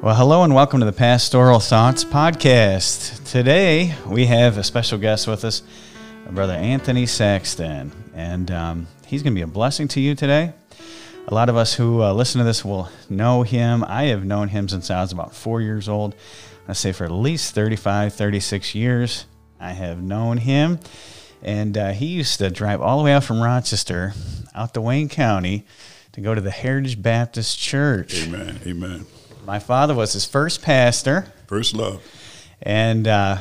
Well, hello and welcome to the Pastoral Thoughts Podcast. Today we have a special guest with us, Brother Anthony Saxton, and um, he's going to be a blessing to you today. A lot of us who uh, listen to this will know him. I have known him since I was about four years old. I say for at least 35, 36 years, I have known him. And uh, he used to drive all the way out from Rochester out to Wayne County to go to the Heritage Baptist Church. Amen. Amen. My father was his first pastor. First love. And uh,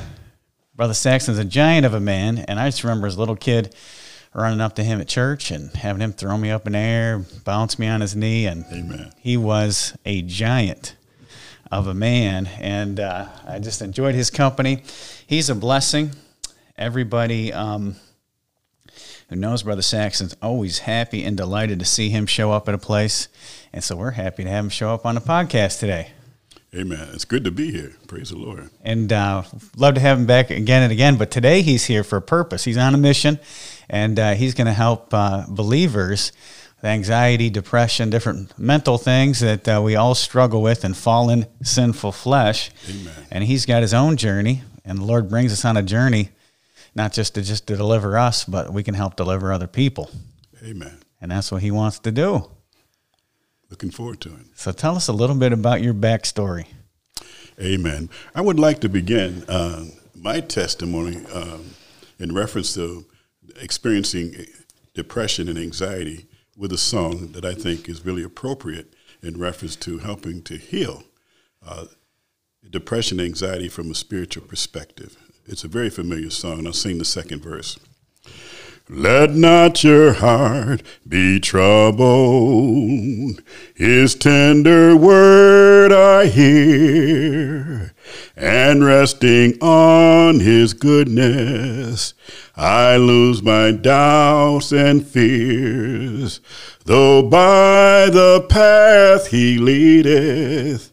Brother Saxton's a giant of a man. And I just remember as a little kid running up to him at church and having him throw me up in the air, bounce me on his knee. And Amen. he was a giant of a man. And uh, I just enjoyed his company. He's a blessing. Everybody um, who knows Brother Saxton's always happy and delighted to see him show up at a place. And so we're happy to have him show up on the podcast today. Amen. It's good to be here. Praise the Lord. And uh, love to have him back again and again. But today he's here for a purpose. He's on a mission, and uh, he's going to help uh, believers with anxiety, depression, different mental things that uh, we all struggle with in fallen, sinful flesh. Amen. And he's got his own journey, and the Lord brings us on a journey, not just to just to deliver us, but we can help deliver other people. Amen. And that's what he wants to do. Looking forward to it. So tell us a little bit about your backstory. Amen. I would like to begin uh, my testimony um, in reference to experiencing depression and anxiety with a song that I think is really appropriate in reference to helping to heal uh, depression and anxiety from a spiritual perspective. It's a very familiar song, I'll sing the second verse. Let not your heart be troubled. His tender word I hear, and resting on his goodness, I lose my doubts and fears. Though by the path he leadeth,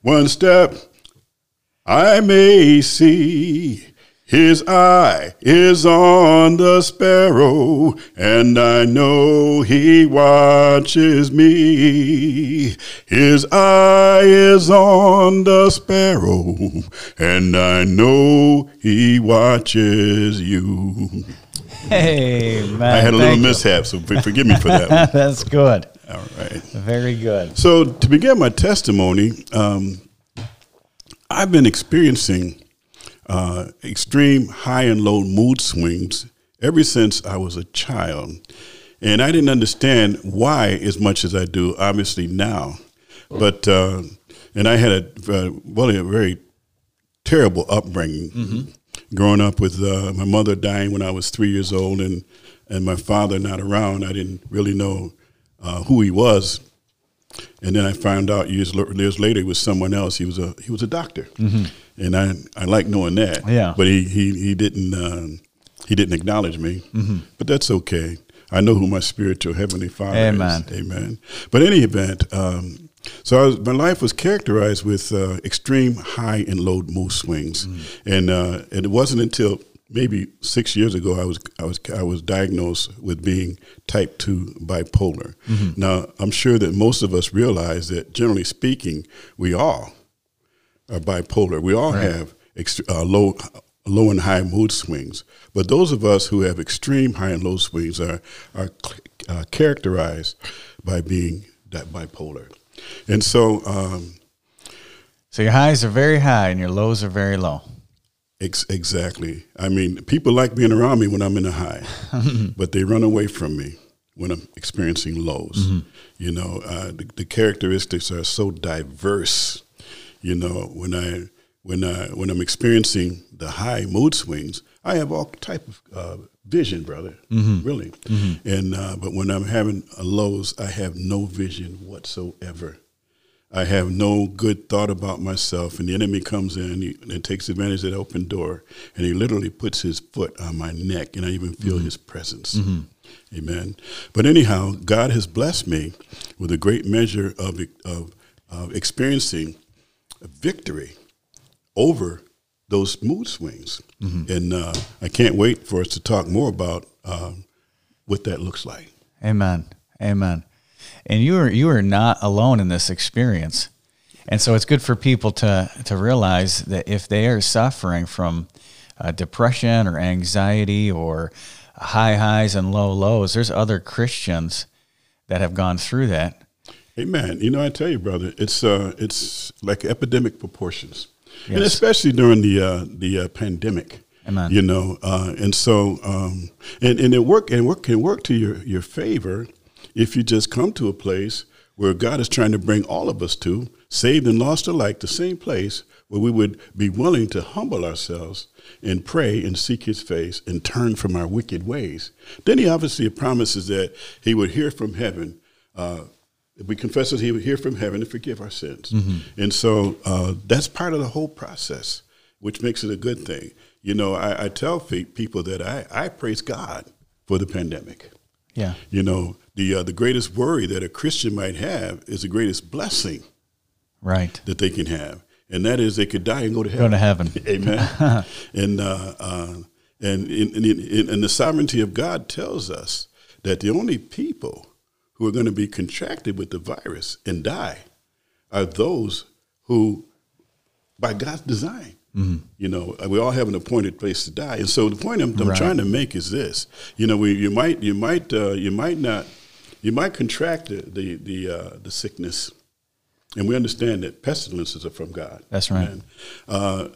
one step I may see. His eye is on the sparrow, and I know he watches me. His eye is on the sparrow, and I know he watches you. Hey, man. I had a little mishap, so forgive me for that. That's good. All right. Very good. So, to begin my testimony, um, I've been experiencing uh, extreme high and low mood swings ever since I was a child. And I didn't understand why as much as I do, obviously, now. But, uh, and I had a, uh, well, a very terrible upbringing. Growing up with uh, my mother dying when I was three years old and, and my father not around, I didn't really know uh, who he was and then I found out years, years later he was someone else. He was a he was a doctor, and I I like knowing that. Mm-hmm. Yeah. but he he he didn't um, he didn't acknowledge me, Mm-hmm. but that's okay. I know who my spiritual heavenly Father Amen. is. Amen. But any event, um, so I was, my life was characterized with uh, extreme high and low mood swings, Mm-hmm. and uh, and it wasn't until maybe six years ago I was I was I was diagnosed with being type two bipolar. Mm-hmm. Now I'm sure that most of us realize that generally speaking, we all are bipolar. We all have ext- uh, low low and high mood swings. But those of us who have extreme high and low swings are are uh, characterized by being that bipolar. And so um, So your highs are very high and your lows are very low. Ex- exactly. I mean, people like being around me when I'm in a high, but they run away from me when I'm experiencing lows. You know, uh, the, the characteristics are so diverse. You know, when I when I when I'm experiencing the high mood swings, I have all type of uh, vision, brother. Really. And uh, but when I'm having a lows, I have no vision whatsoever. I have no good thought about myself, and the enemy comes in he, and takes advantage of that open door, and he literally puts his foot on my neck, and I even feel his presence. Amen. But anyhow, God has blessed me with a great measure of, of, of experiencing victory over those mood swings, and uh, I can't wait for us to talk more about um, what that looks like. Amen. Amen. And you are you are not alone in this experience. And so it's good for people to to realize that if they are suffering from uh, depression or anxiety or high highs and low lows, there's other Christians that have gone through that. Amen. You know, I tell you, brother, it's uh, it's like epidemic proportions, yes. and especially during the uh, the uh, pandemic. Amen. You know, uh, and so um, and and it work and work can work to your your favor if you just come to a place where God is trying to bring all of us to, saved and lost alike, the same place where we would be willing to humble ourselves and pray and seek his face and turn from our wicked ways. Then he obviously promises that he would hear from heaven. Uh, if we confess that he would hear from heaven and forgive our sins. Mm-hmm. And so uh, that's part of the whole process, which makes it a good thing. You know, I, I tell people that I, I praise God for the pandemic. Yeah. You know, the uh, the greatest worry that a Christian might have is the greatest blessing. Right. That they can have and that is they could die and go to heaven. Go to heaven. Amen. and uh, uh, and in, in, in, and the sovereignty of God tells us that the only people who are going to be contracted with the virus and die are those who, by God's design, mm-hmm. you know, we all have an appointed place to die. And so the point I'm, I'm right. trying to make is this: you know, we, you might you might uh, you might not you might contract the the the, uh, the sickness and we understand that pestilences are from God. That's right. And, uh,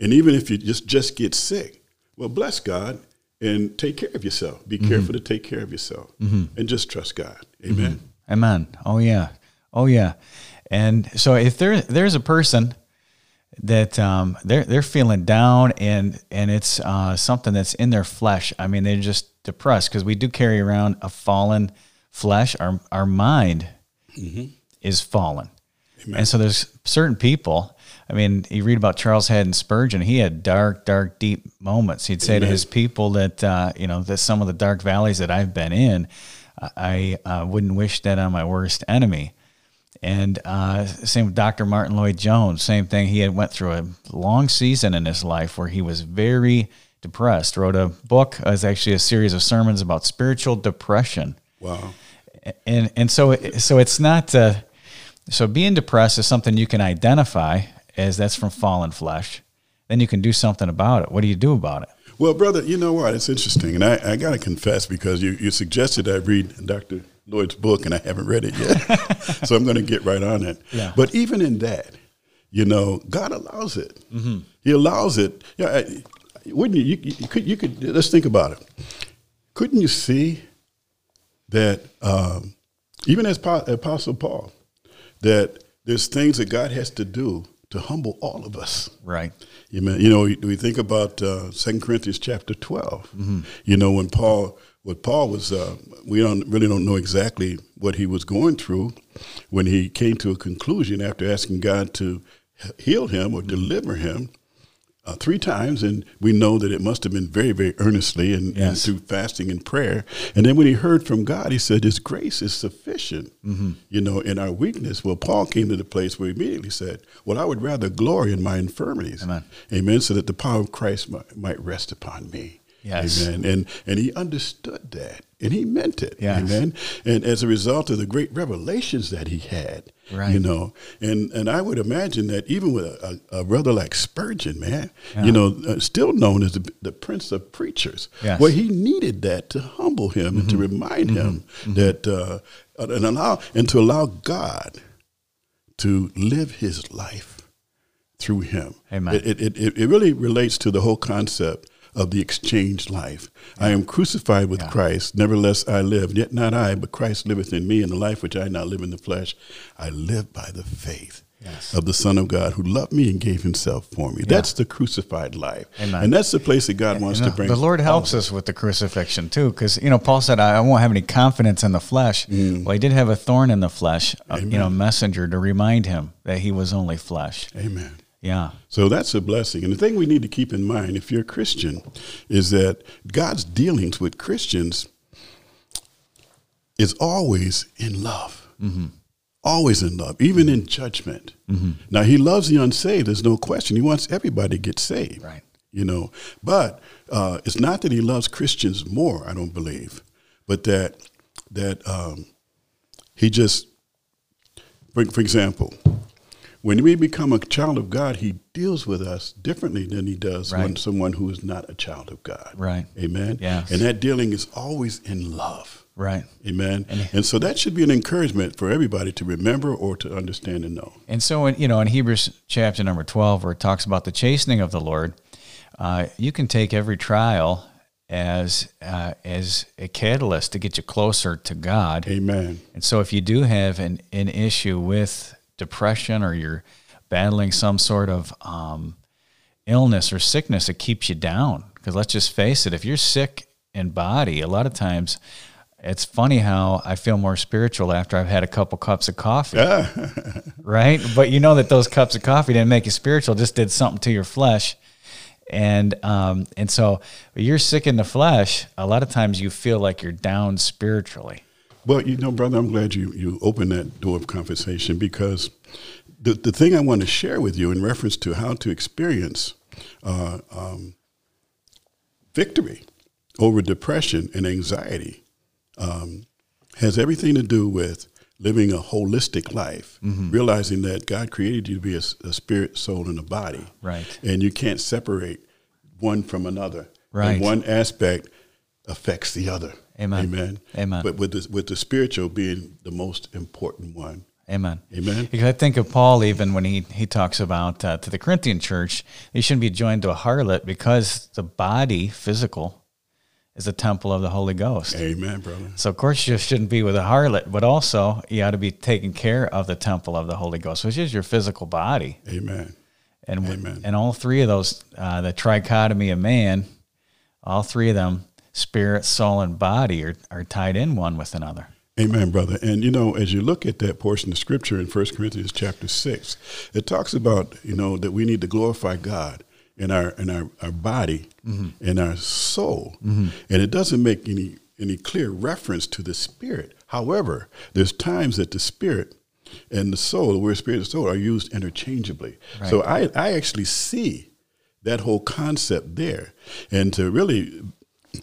and even if you just, just get sick, well, bless God and take care of yourself. Be mm-hmm. careful to take care of yourself mm-hmm. and just trust God. Amen. Mm-hmm. Amen. Oh, yeah. Oh, yeah. And so if there there's a person that um, they're they're feeling down and and it's uh, something that's in their flesh. I mean, they're just depressed because we do carry around a fallen flesh. Our our mind mm-hmm is fallen. Amen. And so there's certain people. I mean, you read about Charles Haddon Spurgeon. He had dark, dark, deep moments. He'd say Amen. to his people that uh, you know that some of the dark valleys that I've been in, I uh, wouldn't wish that on my worst enemy. And uh, same with Dr. Martyn Lloyd-Jones. Same thing. He had went through a long season in his life where he was very depressed. Wrote a book. It was actually a series of sermons about spiritual depression. Wow. And and so so it's not. Uh, so being depressed is something you can identify as that's from fallen flesh. Then you can do something about it. What do you do about it? Well, brother, you know what? It's interesting. And I, I got to confess because you, you suggested I read Dr. Lloyd's book and I haven't read it yet. so I'm going to get right on it. Yeah. But even in that, you know, God allows it. Mm-hmm. He allows it. Yeah, wouldn't you, you, you, could, you could, let's think about it. Couldn't you see that um, even as Apostle Paul, that there's things that God has to do to humble all of us. Right. You know, you know we think about uh, Second uh, Corinthians chapter 12. Mm-hmm. You know, when Paul, what Paul was, uh, we don't really don't know exactly what he was going through when he came to a conclusion after asking God to heal him or deliver him uh, three times, and we know that it must have been very, very earnestly and, yes. and, through fasting and prayer. And then when he heard from God, he said, His grace is sufficient, mm-hmm. you know, in our weakness. Well, Paul came to the place where he immediately said, Well, I would rather glory in my infirmities. Amen. Amen. So that the power of Christ might, might rest upon me. Yes. Amen. And and he understood that and he meant it. Yes. Amen. And as a result of the great revelations that he had, right. you know, and and I would imagine that even with a, a, a brother like Spurgeon, man, yeah. you know, uh, still known as the, the, prince of preachers, yes. where he needed that to humble him mm-hmm. and to mm-hmm. remind mm-hmm. him mm-hmm. that uh, and allow and to allow God to live his life through him. Amen. It, it, it, it really relates to the whole concept of the exchanged life. Yeah. I am crucified with yeah. Christ, nevertheless I live, yet not I, but Christ liveth in me, and the life which I now live in the flesh, I live by the faith. Yes. Of the Son of God who loved me and gave himself for me. Yeah. That's the crucified life. Amen. And that's the place that God wants you know, to bring. The Lord helps us with the crucifixion too, because, you know, Paul said, I, won't have any confidence in the flesh. Mm. Well, he did have a thorn in the flesh, uh, you know, messenger to remind him that he was only flesh. Amen. Yeah. So that's a blessing. And the thing we need to keep in mind, if you're a Christian, is that God's dealings with Christians is always in love. Mm-hmm. Always in love, even in judgment. Mm-hmm. Now, He loves the unsaved, there's no question. He wants everybody to get saved. Right. You know, but uh, it's not that He loves Christians more, I don't believe, but that, that um, He just, for, for example, when we become a child of God, He deals with us differently than He does Right. when someone who is not a child of God. Right. Amen. Yes. And that dealing is always in love. Right. Amen. And, so that should be an encouragement for everybody to remember or to understand and know. And so, in, you know, in Hebrews chapter number 12, where it talks about the chastening of the Lord, uh, you can take every trial as uh, as a catalyst to get you closer to God. Amen. And so, if you do have an, an issue with depression or you're battling some sort of um, illness or sickness, it keeps you down. Because let's just face it, if you're sick in body, a lot of times it's funny how I feel more spiritual after I've had a couple cups of coffee right? But you know that those cups of coffee didn't make you spiritual; just did something to your flesh. And um, and so you're sick in the flesh. A lot of times you feel like you're down spiritually. Well, you know, brother, I'm glad you, you opened that door of conversation because the, the thing I want to share with you in reference to how to experience uh, um, victory over depression and anxiety um, has everything to do with living a holistic life, realizing that God created you to be a spirit, soul, and a body. Right. And you can't separate one from another. Right. And one aspect affects the other. Amen. Amen. Amen. But with the, with the spiritual being the most important one. Amen. Amen. Because I think of Paul even when he, he talks about uh, to the Corinthian church, they shouldn't be joined to a harlot because the body, physical, is a temple of the Holy Ghost. Amen, brother. So of course you shouldn't be with a harlot, but also you ought to be taking care of the temple of the Holy Ghost, which is your physical body. Amen. And Amen. and all three of those, uh, the trichotomy of man, all three of them, spirit, soul, and body, are, are tied in one with another. Amen, brother. And you know, as you look at that portion of scripture in 1 Corinthians chapter 6, it talks about, you know, that we need to glorify God in our in our, our body mm-hmm. in our soul. Mm-hmm. And it doesn't make any any clear reference to the spirit. However, there's times that the spirit and the soul, the word spirit and soul, are used interchangeably. So I, I actually see that whole concept there. And to really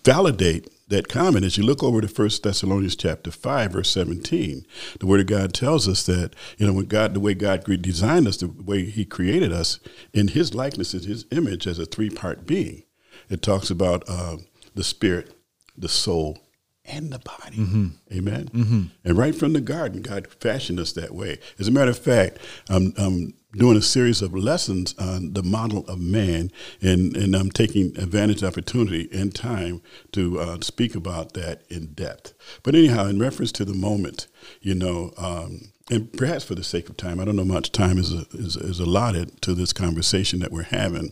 validate that comment, as you look over to First Thessalonians chapter five, verse seventeen, the Word of God tells us that you know when God, the way God designed us, the way He created us in His likeness, in His image, as a three-part being. It talks about uh, the spirit, the soul, and the body. Mm-hmm. Amen. Mm-hmm. And right from the garden, God fashioned us that way. As a matter of fact, I'm, I'm doing a series of lessons on the model of man, and, and I'm taking advantage of opportunity and time to uh, speak about that in depth. But anyhow, in reference to the moment, you know, um, and perhaps for the sake of time, I don't know how much time is, is, is allotted to this conversation that we're having,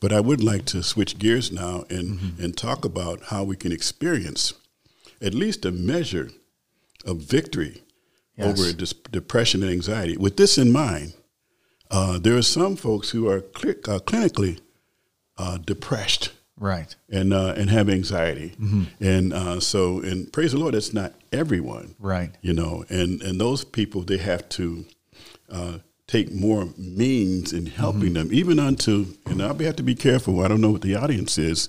but I would like to switch gears now and, and talk about how we can experience at least a measure of victory Yes. over dis- depression and anxiety. With this in mind, uh, there are some folks who are cli- uh, clinically uh, depressed Right. and uh, and have anxiety, and uh, so and praise the Lord, that's not everyone, Right. You know, and and those people they have to uh, take more means in helping them, even unto. And I'll have to be careful. I don't know what the audience is,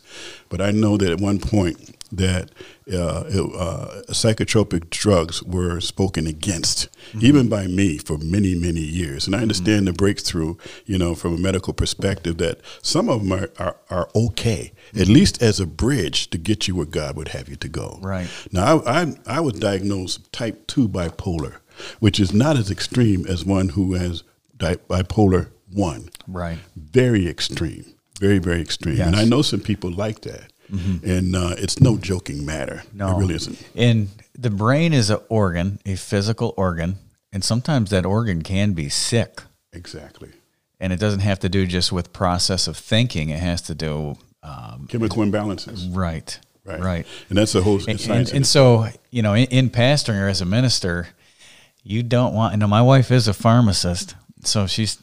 but I know that at one point that uh, it, uh, psychotropic drugs were spoken against, even by me, for many many years. And I understand the breakthrough, you know, from a medical perspective, that some of them are are, are okay, at least as a bridge to get you where God would have you to go. Right. Now, I, I, I was diagnosed type 2 bipolar, which is not as extreme as one who has di- bipolar 1. Right. Very extreme. Very, very extreme. And I know some people like that. And uh, it's no joking matter. No. It really isn't. And the brain is an organ, a physical organ, and sometimes that organ can be sick. Exactly. And it doesn't have to do just with process of thinking. It has to do um, Chemical imbalances. right, Right. right. And that's the whole And, science. and, and so you know, in, in pastoring or as a minister, you don't want. You know, my wife is a pharmacist, so she's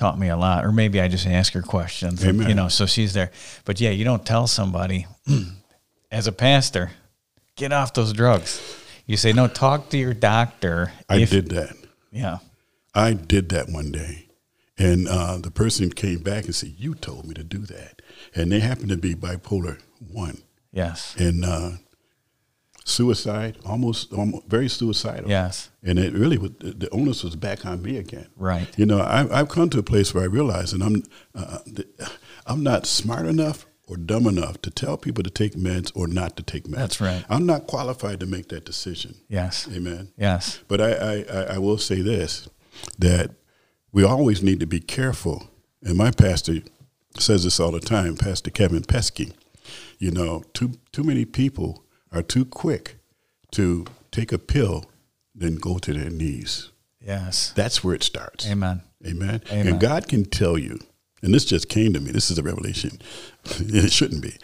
taught me a lot. Or maybe I just ask her questions. Amen. You know, so she's there. But yeah, you don't tell somebody as a pastor, get off those drugs. You say no. Talk to your doctor. I if- did that. Yeah. I did that one day. And uh, the person came back and said, You told me to do that. And they happened to be bipolar 1. Yes. And uh, suicide, almost, almost very suicidal. Yes. And it really, was, the onus was back on me again. Right. You know, I, I've come to a place where I realize, and I'm, uh, I'm not smart enough or dumb enough to tell people to take meds or not to take meds. That's right. I'm not qualified to make that decision. Yes. Amen. Yes. But I, I, I- I will say this that we always need to be careful. And my pastor says this all the time, Pastor Kevin Pesky. You know, too too many people are too quick to take a pill, then go to their knees. Yes. That's where it starts. Amen. Amen. Amen. And God can tell you, and this just came to me, this is a revelation, it shouldn't be.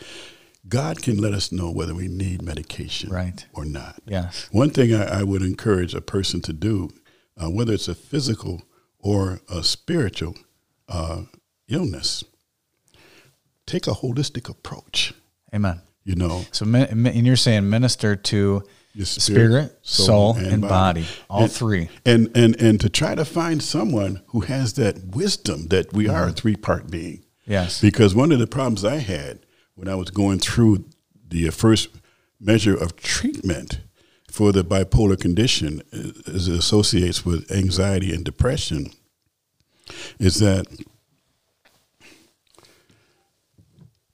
God can let us know whether we need medication Right. or not. Yes. One thing I, I would encourage a person to do, uh, whether it's a physical or a spiritual uh, illness, take a holistic approach. Amen. You know, So, and you're saying minister to Your spirit, soul, and, body, all And- three. and and and to try to find someone who has that wisdom that we are a three part being. Yes. Because one of the problems I had when I was going through the first measure of treatment for the bipolar condition, uh, as it associates with anxiety and depression, is that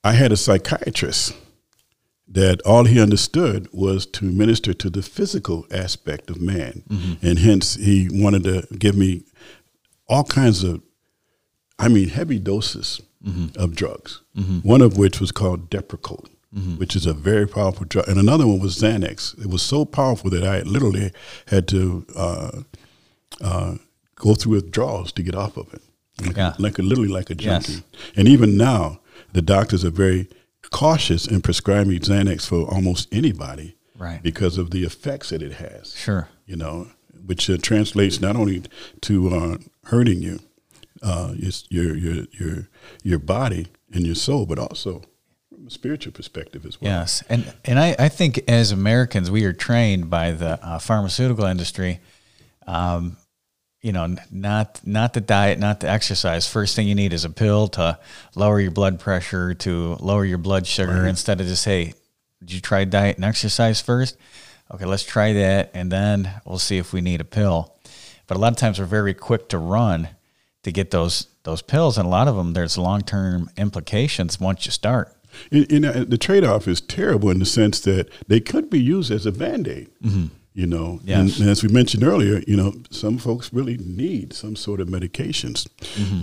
I had a psychiatrist that all he understood was to minister to the physical aspect of man. And hence, he wanted to give me all kinds of, I mean, heavy doses of drugs, one of which was called Depakote. Which is a very powerful drug, and another one was Xanax. It was so powerful that I literally had to uh, uh, go through withdrawals to get off of it, like, Yeah. like a, literally like a Yes. junkie. And even now, the doctors are very cautious in prescribing Xanax for almost anybody, Right. Because of the effects that it has. Sure. You know, which uh, translates not only to uh, hurting you, uh, your your your your body and your soul, but also from a spiritual perspective as well. Yes, and and I, I think as Americans we are trained by the uh, pharmaceutical industry, um, you know, not not the diet, not the exercise. First thing you need is a pill to lower your blood pressure, to lower your blood sugar, instead of just hey, did you try diet and exercise first? Okay, let's try that, and then we'll see if we need a pill. But a lot of times we're very quick to run to get those those pills, and a lot of them there's long term implications once you start. And, and, uh, the trade off is terrible in the sense that they could be used as a band aid. You know, Yes. and, and as we mentioned earlier, you know, some folks really need some sort of medications.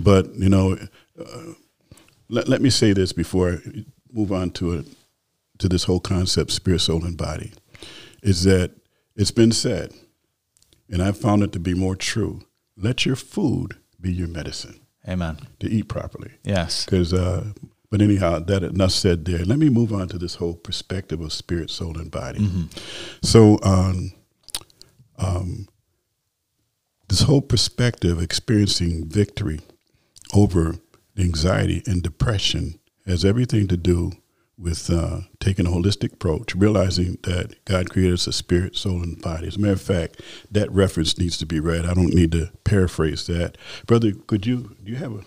But you know, uh, let, let me say this before I move on to it to this whole concept, spirit, soul, and body, is that it's been said, and I've found it to be more true. Let your food be your medicine Amen. to eat properly. Yes. Because, uh, but anyhow, that enough said there. Let me move on to this whole perspective of spirit, soul, and body. So, um, um, this whole perspective, of experiencing victory over anxiety and depression, has everything to do with uh, taking a holistic approach, realizing that God created us a spirit, soul, and body. As a matter of fact, that reference needs to be read. I don't need to paraphrase that, brother. Could you? Do you have a?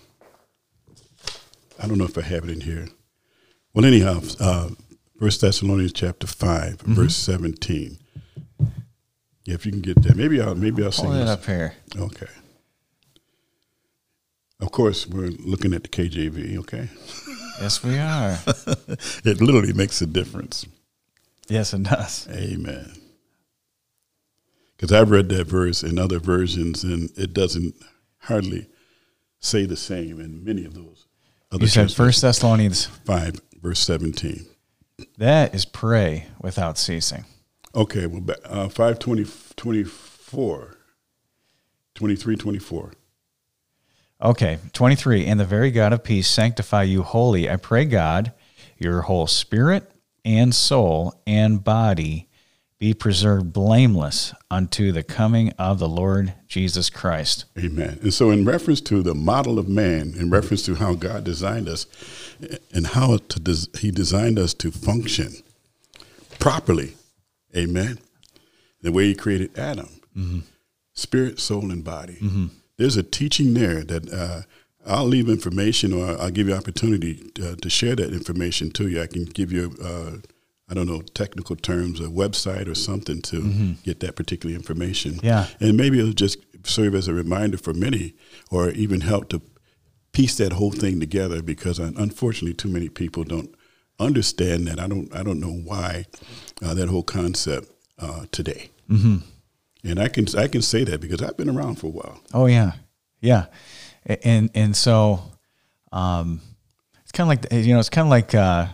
I don't know if I have it in here. Well, anyhow, uh, First Thessalonians chapter 5 verse seventeen. Yeah, if you can get that, maybe I'll maybe I'll sing Hold it up here. Okay. Of course, we're looking at the KJV. Okay, Yes, we are. it literally makes a difference. yes, it does. Amen. Because I've read that verse in other versions, and it doesn't hardly say the same in many of those. Other You said. First Thessalonians. five verse seventeen. That is pray without ceasing. Okay, well, uh, 5, 20, 24, 23, 24. Okay, 23. And the very God of peace sanctify you wholly. I pray, God, your whole spirit and soul and body be preserved blameless unto the coming of the Lord Jesus Christ. Amen. And so, in reference to the model of man, in reference to how God designed us, and how to des- He designed us to function properly, Amen. The way He created Adam, spirit, soul, and body. There's a teaching there that uh, I'll leave information, or I'll give you opportunity to, to share that information to you. I can give you uh, I don't know technical terms, a website or something to get that particular information. Yeah. and maybe it'll just serve as a reminder for many, or even help to piece that whole thing together. Because unfortunately, too many people don't understand that. I don't. I don't know why uh, that whole concept uh, today. Mm-hmm. And I can I can say that because I've been around for a while. Oh yeah, yeah, and and so, um, it's kind of like you know, it's kind of like uh,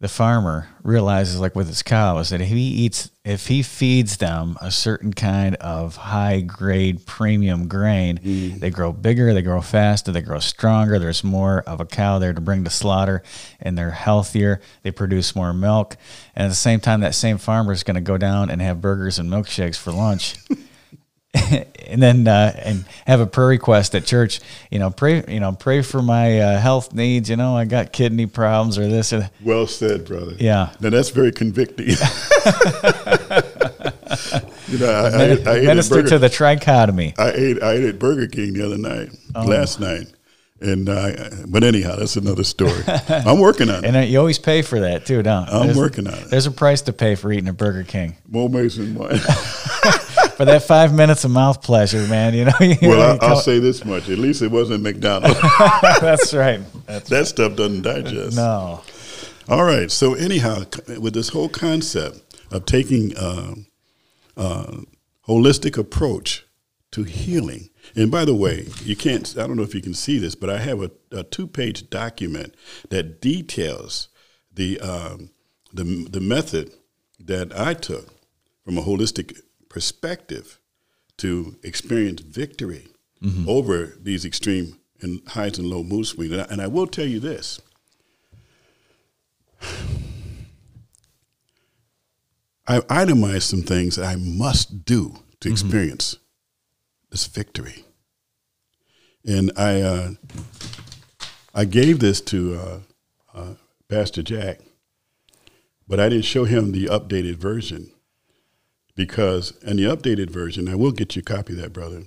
the farmer realizes, like with his cows, that if he eats, if he feeds them a certain kind of high grade premium grain, mm. they grow bigger, they grow faster, they grow stronger. There's more of a cow there to bring to slaughter, and they're healthier. They produce more milk, and at the same time, that same farmer is going to go down and have burgers and milkshakes for lunch. and then uh, and have a prayer request at church. You know, pray. You know, pray for my uh, health needs. You know, I got kidney problems or this. Or Well said, brother. Yeah. Now that's very convicting. you know, I, I, I, ate minister Burger, to the trichotomy. I ate I ate at Burger King the other night, Oh. last night, and uh, but anyhow, that's another story. I'm working on it. And uh, you always pay for that too, don't? you? I'm There's- working on it. There's a price to pay for eating at Burger King More Mason one. For that five minutes of mouth pleasure, man. You know. you well, know, I, you I'll say this much: at least it wasn't McDonald's. that's right. That's that stuff doesn't digest. no. All right. So anyhow, with this whole concept of taking uh, uh, holistic approach to healing, and by the way, you can't. I don't know if you can see this, but I have a, a two-page document that details the um, the the method that I took from a holistic perspective to experience victory over these extreme and highs and low mood swings. And I, and I will tell you this. I itemized some things that I must do to experience this victory. And I uh, I gave this to uh, uh, Pastor Jack, but I didn't show him the updated version because in the updated version, I will get you a copy of that, brother.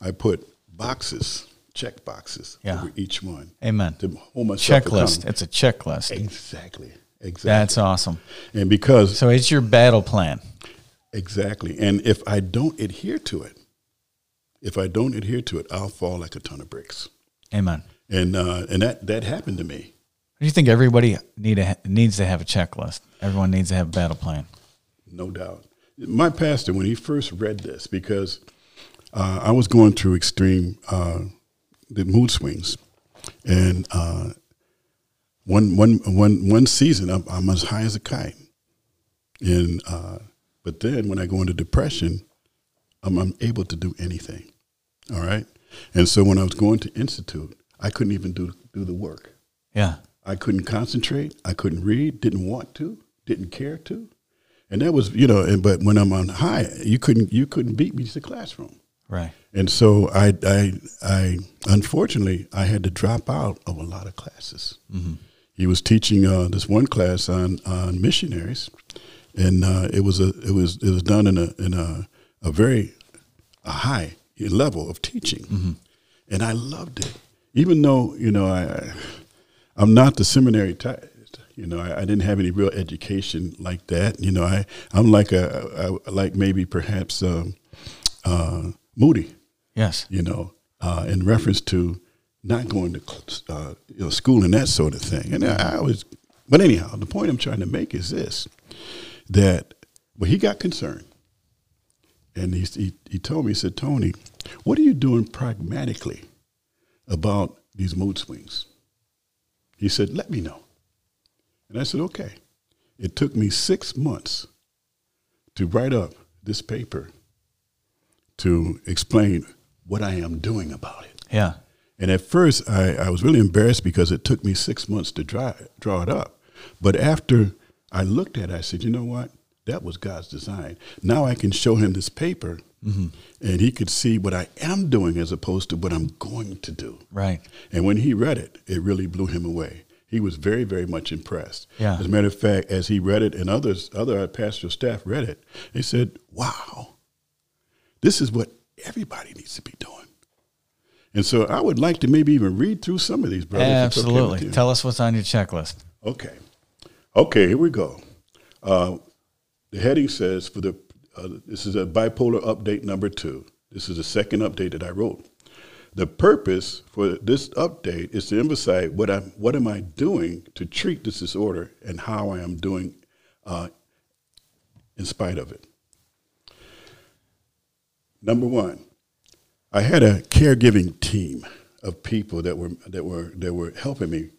I put boxes, check boxes Yeah. over each one Amen. to hold myself Checklist. It's a checklist. Exactly, exactly. That's awesome. and because So it's your battle plan. Exactly. And if I don't adhere to it, if I don't adhere to it, I'll fall like a ton of bricks. Amen. And uh, and that that happened to me. Do you think everybody need a, needs to have a checklist? Everyone needs to have a battle plan. No doubt. My pastor, when he first read this, because uh, I was going through extreme uh, the mood swings, and uh, one one one one season I'm, I'm as high as a kite, and uh, but then when I go into depression, I'm, I'm able to do anything. All right, and so when I was going to institute, I couldn't even do do the work. Yeah. I couldn't concentrate. I couldn't read. Didn't want to. Didn't care to. And that was, you know. And but when I'm on high, you couldn't you couldn't beat me to the classroom. Right. And so I I I unfortunately I had to drop out of a lot of classes. He was teaching uh, this one class on on missionaries, and uh, it was a it was it was done in a in a a very a high level of teaching, and I loved it. Even though you know I I'm not the seminary type. You know, I, I didn't have any real education like that. You know, I I'm like a, like maybe perhaps um, uh, Moody. Yes. You know, uh, in reference to not going to uh, you know school and that sort of thing. And I, I was, but anyhow, the point I'm trying to make is this: that well, he got concerned, and he he, he told me, he said, Tony, what are you doing pragmatically about these mood swings? He said, let me know. And I said, okay. It took me six months to write up this paper to explain what I am doing about it. Yeah. And at first, I, I was really embarrassed because it took me six months to draw, draw it up. But after I looked at it, I said, you know what? That was God's design. Now I can show him this paper mm-hmm. and he could see what I am doing as opposed to what I'm going to do. Right. And when he read it, it really blew him away. He was very, very much impressed. Yeah. As a matter of fact, as he read it and others, other pastoral staff read it, they said, wow, this is what everybody needs to be doing. And so I would like to maybe even read through some of these, brothers. it's okay Absolutely. Tell us what's on your checklist. Okay. Okay, here we go. Uh, the heading says for the uh, this is a bipolar update number two. This is the second update that I wrote. The purpose for this update is to emphasize what I'm what am I doing to treat this disorder and how I am doing uh, in spite of it. Number one, I had a caregiving team of people that were that were that were helping me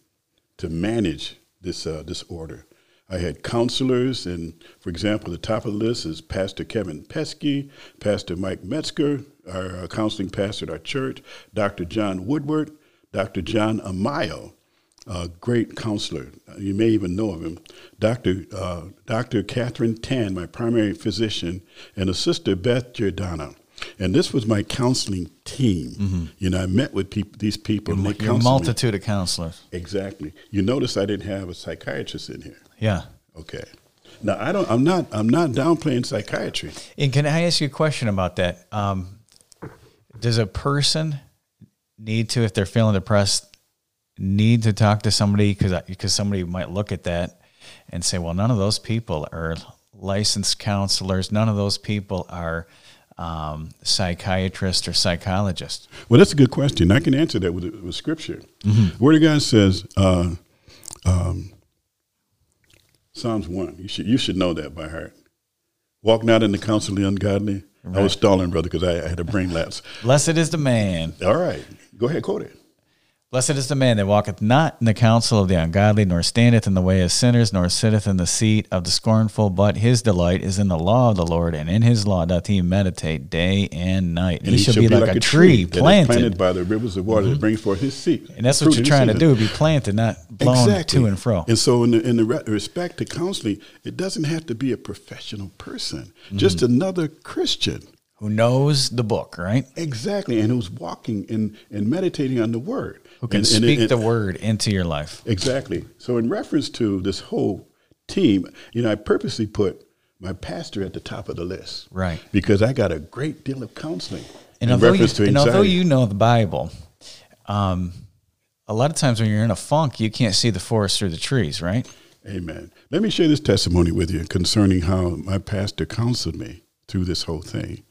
to manage this uh, disorder. I had counselors, and for example, the top of the list is Pastor Kevin Pesky, Pastor Mike Metzger, our uh, counseling pastor at our church, Dr. John Woodward, Dr. John Amayo, a great counselor. You may even know of him. Dr. Uh, Dr. Catherine Tan, my primary physician, and a sister, Beth Giordano. And this was my counseling team. Mm-hmm. You know, I met with peop- these people. Your, and your multitude me. of counselors. Exactly. You notice I didn't have a psychiatrist in here. Yeah. Okay. Now I don't. I'm not. I'm not downplaying psychiatry. And can I ask you a question about that? Um, does a person need to, if they're feeling depressed, need to talk to somebody because because somebody might look at that and say, well, none of those people are licensed counselors. None of those people are um, psychiatrists or psychologists. Well, that's a good question. I can answer that with, with scripture. Mm-hmm. Word of God says, uh, um, Psalms one. You should you should know that by heart. Walk not in the counsel of the ungodly. Right. I was stalling, brother, because I, I, had a brain lapse. Blessed is the man. All right, go ahead, quote it. Blessed is the man that walketh not in the counsel of the ungodly, nor standeth in the way of sinners, nor sitteth in the seat of the scornful, but his delight is in the law of the Lord, and in his law doth he meditate day and night. And he, he shall be, be like, like, a tree, tree planted. planted. by the rivers of water mm-hmm. that brings forth his seed. And that's what you're trying to do, be planted, not blown exactly. to and fro. And so in the, in the respect to counseling, it doesn't have to be a professional person, mm-hmm. just another Christian who knows the book, right? Exactly, and who's walking and, and meditating on the word. Who can and, speak and, the word into your life. Exactly. So, in reference to this whole team, you know, I purposely put my pastor at the top of the list. Right. Because I got a great deal of counseling and in reference you, to anxiety. And although you know the Bible, um, a lot of times when you're in a funk, you can't see the forest through the trees, right? Amen. Let me share this testimony with you concerning how my pastor counseled me through this whole thing.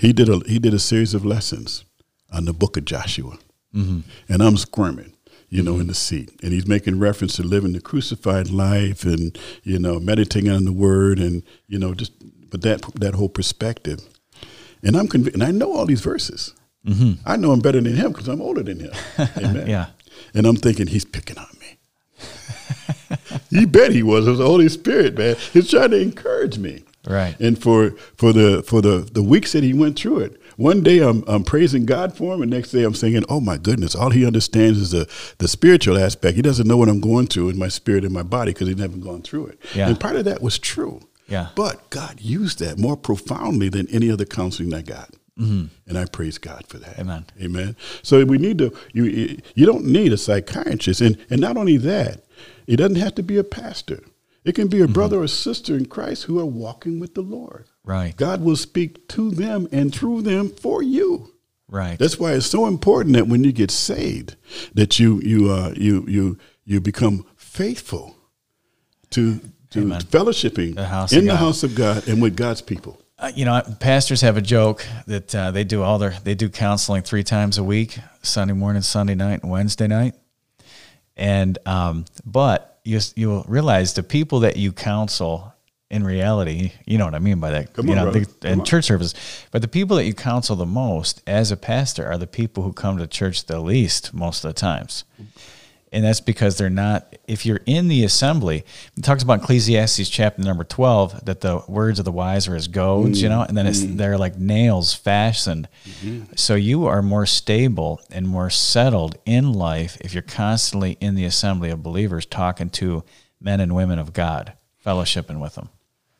He did a he did a series of lessons on the book of Joshua, mm-hmm. and I'm squirming, you know, mm-hmm. in the seat, and he's making reference to living the crucified life, and you know, meditating on the Word, and you know, just but that that whole perspective, and I'm convinced, and I know all these verses. Mm-hmm. I know I'm better than him because I'm older than him. Amen. yeah, and I'm thinking he's picking on me. you bet he was. It was the Holy Spirit, man. He's trying to encourage me. Right. And for for the for the the weeks that he went through it, one day I'm I'm praising God for him, and next day I'm thinking, oh my goodness, all he understands is the the spiritual aspect. He doesn't know what I'm going through in my spirit and my body because he's never gone through it. Yeah. And part of that was true. Yeah. But God used that more profoundly than any other counseling I got. Mm-hmm. And I praise God for that. Amen. Amen. So we need to you you don't need a psychiatrist, and and not only that, it doesn't have to be a pastor. It can be a mm-hmm. brother or sister in Christ who are walking with the Lord. Right. God will speak to them and through them for you. Right. That's why it's so important that when you get saved, that you you uh, you you you become faithful to to Amen. fellowshipping the in the house of God and with God's people. Uh, you know, pastors have a joke that uh, they do all their they do counseling three times a week: Sunday morning, Sunday night, and Wednesday night. And um, but you you'll realize the people that you counsel in reality, you know what I mean by that. Come you on, know, the, in church service, but the people that you counsel the most as a pastor are the people who come to church the least most of the times and that's because they're not if you're in the assembly it talks about ecclesiastes chapter number 12 that the words of the wise are as goads mm-hmm. you know and then it's mm-hmm. they're like nails fastened mm-hmm. so you are more stable and more settled in life if you're constantly in the assembly of believers talking to men and women of god fellowshipping with them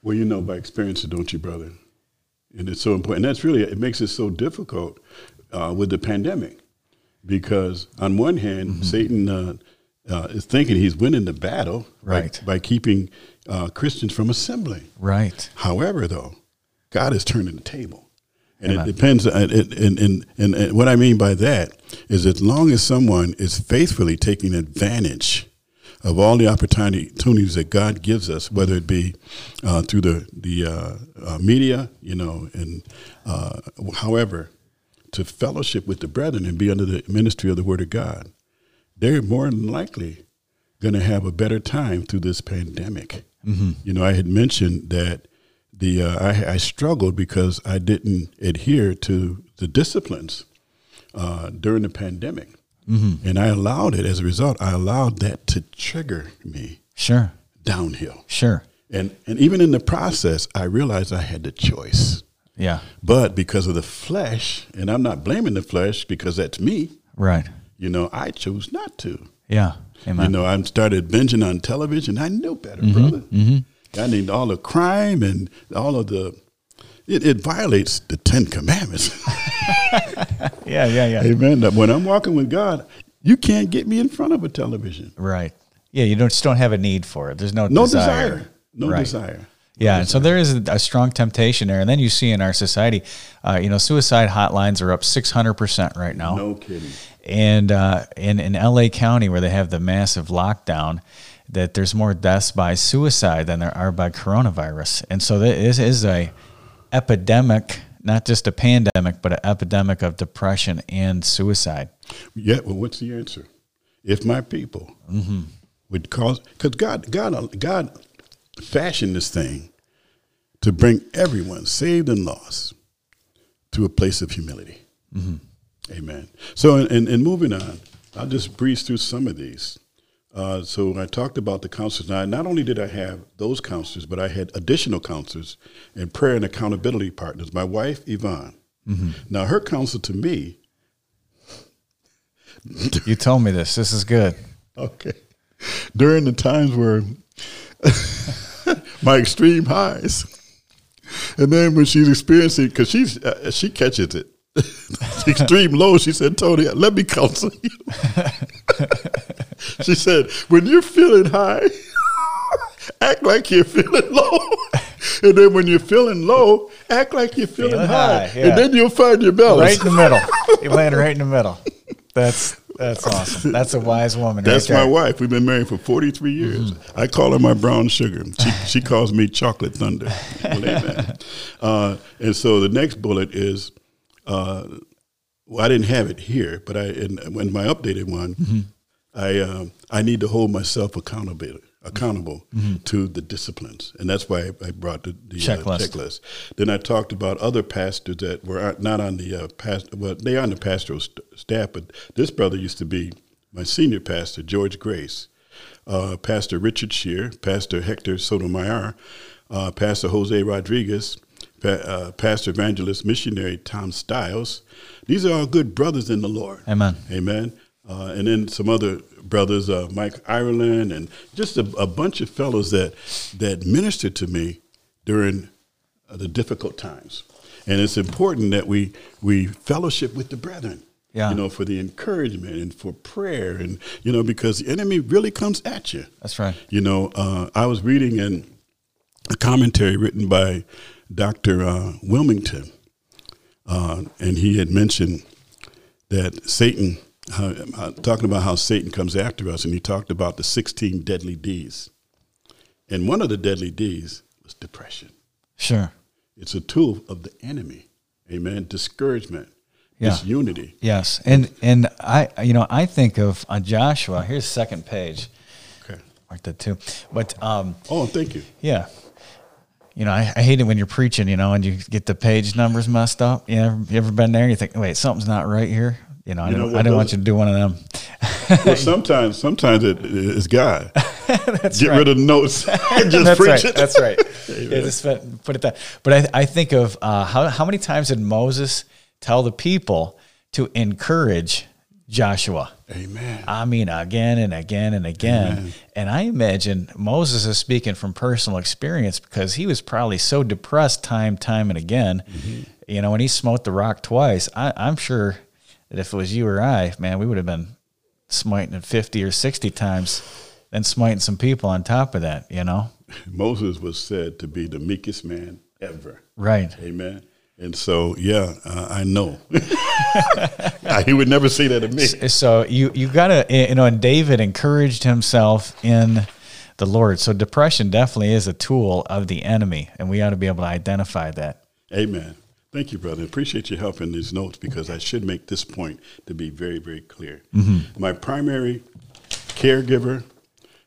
well you know by experience don't you brother and it's so important and that's really it makes it so difficult uh, with the pandemic because on one hand, mm-hmm. Satan uh, uh, is thinking he's winning the battle right. by, by keeping uh, Christians from assembling. Right. However, though, God is turning the table. And Amen. it depends. Uh, and, and, and, and, what I mean by that is as long as someone is faithfully taking advantage of all the opportunities that God gives us, whether it be uh, through the the uh, uh, media, you know, and uh, however, to fellowship with the brethren and be under the ministry of the Word of God, they're more than likely going to have a better time through this pandemic. Mm-hmm. You know, I had mentioned that the uh, I, I, struggled because I didn't adhere to the disciplines uh, during the pandemic. Mm-hmm. And I allowed it as a result, I allowed that to trigger me. Sure. Downhill. Sure. And and even in the process, I realized I had the choice. Yeah. But because of the flesh, and I'm not blaming the flesh because that's me. Right. You know, I chose not to. Yeah. Amen. You know, I started binging on television. I knew better, mm-hmm. brother. Mm-hmm. I need all the crime and all of the it, it violates the Ten Commandments. yeah, yeah, yeah. Amen. When I'm walking with God, you can't get me in front of a television. Right. Yeah, you don't just don't have a need for it. There's no no desire. desire. No right. desire. Yeah, and so there is a, strong temptation there, and then you see in our society, uh, you know, suicide hotlines are up six hundred percent right now. No kidding. And uh, in in L.A. County, where they have the massive lockdown, that there's more deaths by suicide than there are by coronavirus, and so this is a epidemic, not just a pandemic, but an epidemic of depression and suicide. Yeah, well, what's the answer? If my people mm-hmm. would cause, because God, God, God fashioned this thing to bring everyone, saved and lost, to a place of humility. Mm-hmm. Amen. So, in moving on, I'll just breeze through some of these. Uh, so I talked about the counselors. Now, not only did I have those counselors, but I had additional counselors and prayer and accountability partners. My wife, Yvonne. Mm-hmm. Now, her counsel to me. you told me this. This is good. Okay. During the times where my extreme highs, and then when she's experiencing, because she's uh, she catches it, extreme low. She said, "Tony, let me counsel you." she said, when you're feeling high, act like you're feeling low. and then when you're feeling low, act like you're feeling, feeling high. high yeah. And then you'll find your balance. Right in the middle. You land right in the middle. That's that's awesome. That's a wise woman. That's right my wife. We've been married for 43 years. Mm-hmm. I call her my brown sugar. She, she calls me chocolate thunder. Well. Uh, and so the next bullet is, uh, well, I didn't have it here, but I in, in my updated one, mm-hmm. I um, I need to hold myself accountable accountable mm-hmm. to the disciplines, and that's why I, brought the, the checklist. Uh, checklist. Then I talked about other pastors that were not on the uh, past. Well, they are on the pastoral st- staff, but this brother used to be my senior pastor, George Grace, uh, Pastor Richard Shear, Pastor Hector Sotomayor, uh, Pastor Jose Rodriguez. Pa- uh, pastor evangelist missionary Tom Stiles. These are all good brothers in the Lord. Amen. Amen. Uh, and then some other brothers, uh, Mike Ireland, and just a, a, bunch of fellows that that ministered to me during uh, the difficult times. And it's important that we we fellowship with the brethren. Yeah. You know, for the encouragement and for prayer, and you know, because the enemy really comes at you. That's right. You know, uh, I was reading in a commentary written by Dr. Uh, Willmington, uh, and he had mentioned that Satan uh, talking about how Satan comes after us, and he talked about the 16 deadly D's. And one of the deadly D's was depression. Sure. It's a tool of the enemy. Amen. Discouragement, yeah. disunity. Yes. And and I you know, I think of uh, Joshua. Here's second page. Okay. Mark that too. But um Oh, thank you. Yeah. You know, I, I, hate it when you're preaching, you know, and you get the page numbers messed up. You, know, you ever been there? You think, wait, something's not right here. You know, I didn't, I didn't want you to do one of them. well, sometimes, sometimes it is God. Get right. rid of the notes and just That's preach right. it. That's right. yeah, just put it that. But I, I think of uh, how how many times did Moses tell the people to encourage Joshua? Amen. I mean, again and again and again. Amen. And I imagine Moses is speaking from personal experience because he was probably so depressed time, time and again. Mm-hmm. You know, when he smote the rock twice, I, I'm sure that if it was you or I, man, we would have been smiting it 50 or 60 times and smiting some people on top of that, you know? Moses was said to be the meekest man ever. Right. Amen. And so, yeah, uh, I know. he would never say that to me. So you you gotta you know, and David encouraged himself in the Lord. So depression definitely is a tool of the enemy, and we ought to be able to identify that. Amen. Thank you, brother. Appreciate your help in these notes because I should make this point to be very, very clear. Mm-hmm. My primary caregiver,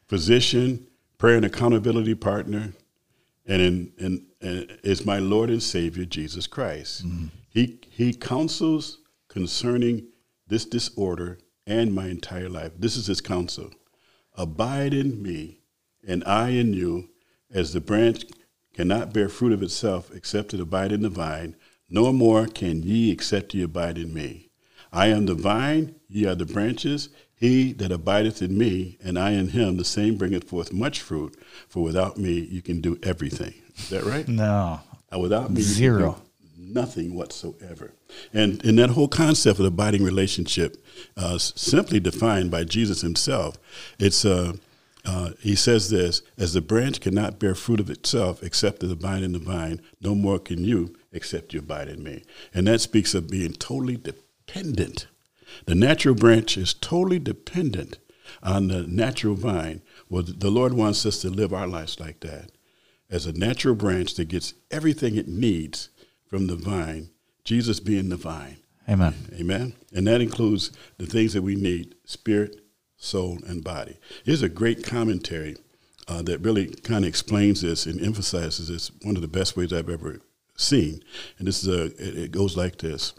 physician, prayer and accountability partner, and in, is my Lord and Savior Jesus Christ. Mm-hmm. He he counsels concerning this disorder and my entire life. This is his counsel. Abide in me, and I in you, as the branch cannot bear fruit of itself except it abide in the vine, no more can ye except ye abide in me. I am the vine, ye are the branches. He that abideth in me, and I in him, the same bringeth forth much fruit. For without me, you can do everything. Is that right? No. Without me, zero, nothing whatsoever. And in that whole concept of abiding relationship, uh, simply defined by Jesus Himself, it's uh, uh, he says this: as the branch cannot bear fruit of itself except the vine in the vine, no more can you except you abide in me. And that speaks of being totally dependent the natural branch is totally dependent on the natural vine. Well, the Lord wants us to live our lives like that. As a natural branch that gets everything it needs from the vine, Jesus being the vine. Amen. Amen. And that includes the things that we need spirit, soul, and body. Here's a great commentary uh, that really kind of explains this and emphasizes this. One of the best ways I've ever seen. And this is a, it, it goes like this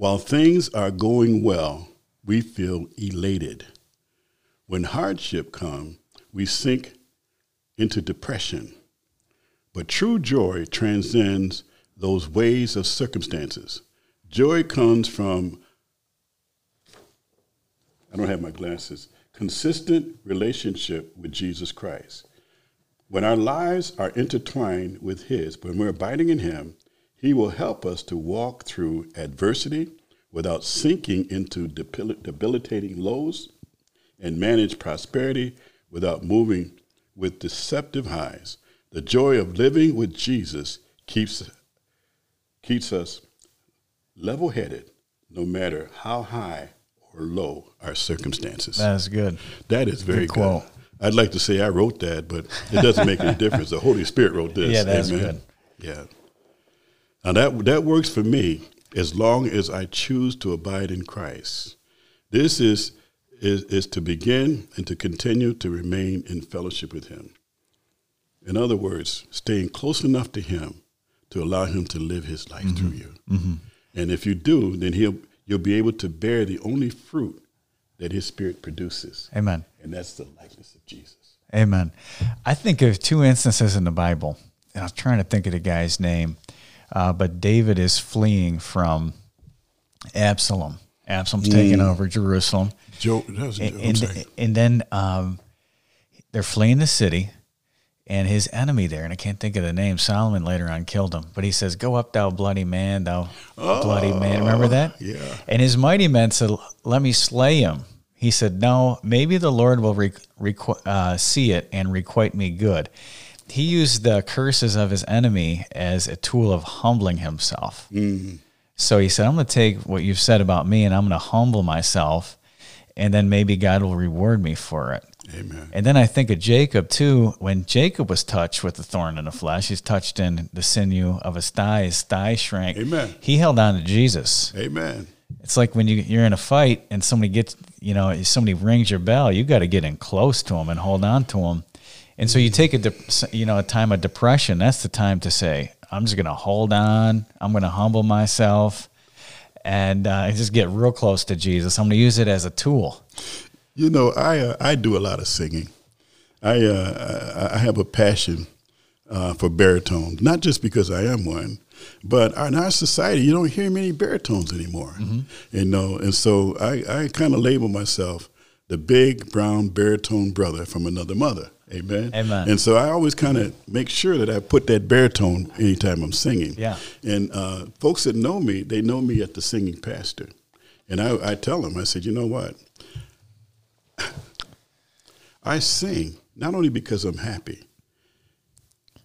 while things are going well, we feel elated. When hardship comes, we sink into depression. But true joy transcends those ways of circumstances. Joy comes from, I don't have my glasses, consistent relationship with Jesus Christ. When our lives are intertwined with His, when we're abiding in Him, he will help us to walk through adversity without sinking into debilitating lows and manage prosperity without moving with deceptive highs. The joy of living with Jesus keeps, keeps us level headed no matter how high or low our circumstances. That's good. That is very good. Quote. I'd like to say I wrote that, but it doesn't make any difference. The Holy Spirit wrote this. Yeah, that's Amen. good. Yeah. Now that that works for me as long as I choose to abide in Christ. This is is, is to begin and to continue to remain in fellowship with him. In other words, staying close enough to him to allow him to live his life mm-hmm. through you. Mm-hmm. And if you do, then he'll you'll be able to bear the only fruit that his spirit produces. Amen. And that's the likeness of Jesus. Amen. I think of two instances in the Bible, and I'm trying to think of the guy's name. Uh, but David is fleeing from Absalom. Absalom's mm. taking over Jerusalem. Joe, was, and, and, and, then um, they're fleeing the city, and his enemy there, and I can't think of the name. Solomon later on killed him, but he says, "Go up, thou bloody man, thou oh, bloody man." Remember that? Yeah. And his mighty men said, "Let me slay him." He said, "No, maybe the Lord will requ- uh, see it and requite me good." he used the curses of his enemy as a tool of humbling himself. Mm. So he said, I'm going to take what you've said about me and I'm going to humble myself, and then maybe God will reward me for it. Amen. And then I think of Jacob too. When Jacob was touched with the thorn in the flesh, he's touched in the sinew of his thigh. His thigh shrank. Amen. He held on to Jesus. Amen. It's like when you, you're in a fight and somebody gets, you know, somebody rings your bell, you got to get in close to him and hold on to him and so you take a de- you know a time of depression. That's the time to say, I'm just going to hold on. I'm going to humble myself, and uh, just get real close to Jesus. I'm going to use it as a tool. You know, I uh, I do a lot of singing. I uh, I have a passion uh, for baritone, not just because I am one, but in our society, you don't hear many baritones anymore. Mm-hmm. You know, and so I, I kind of label myself the big brown baritone brother from another mother. Amen. Amen. And so I always kind of make sure that I put that baritone anytime I'm singing. Yeah. And uh, folks that know me, they know me at the singing pastor. And I, I tell them, I said, you know what? I sing not only because I'm happy,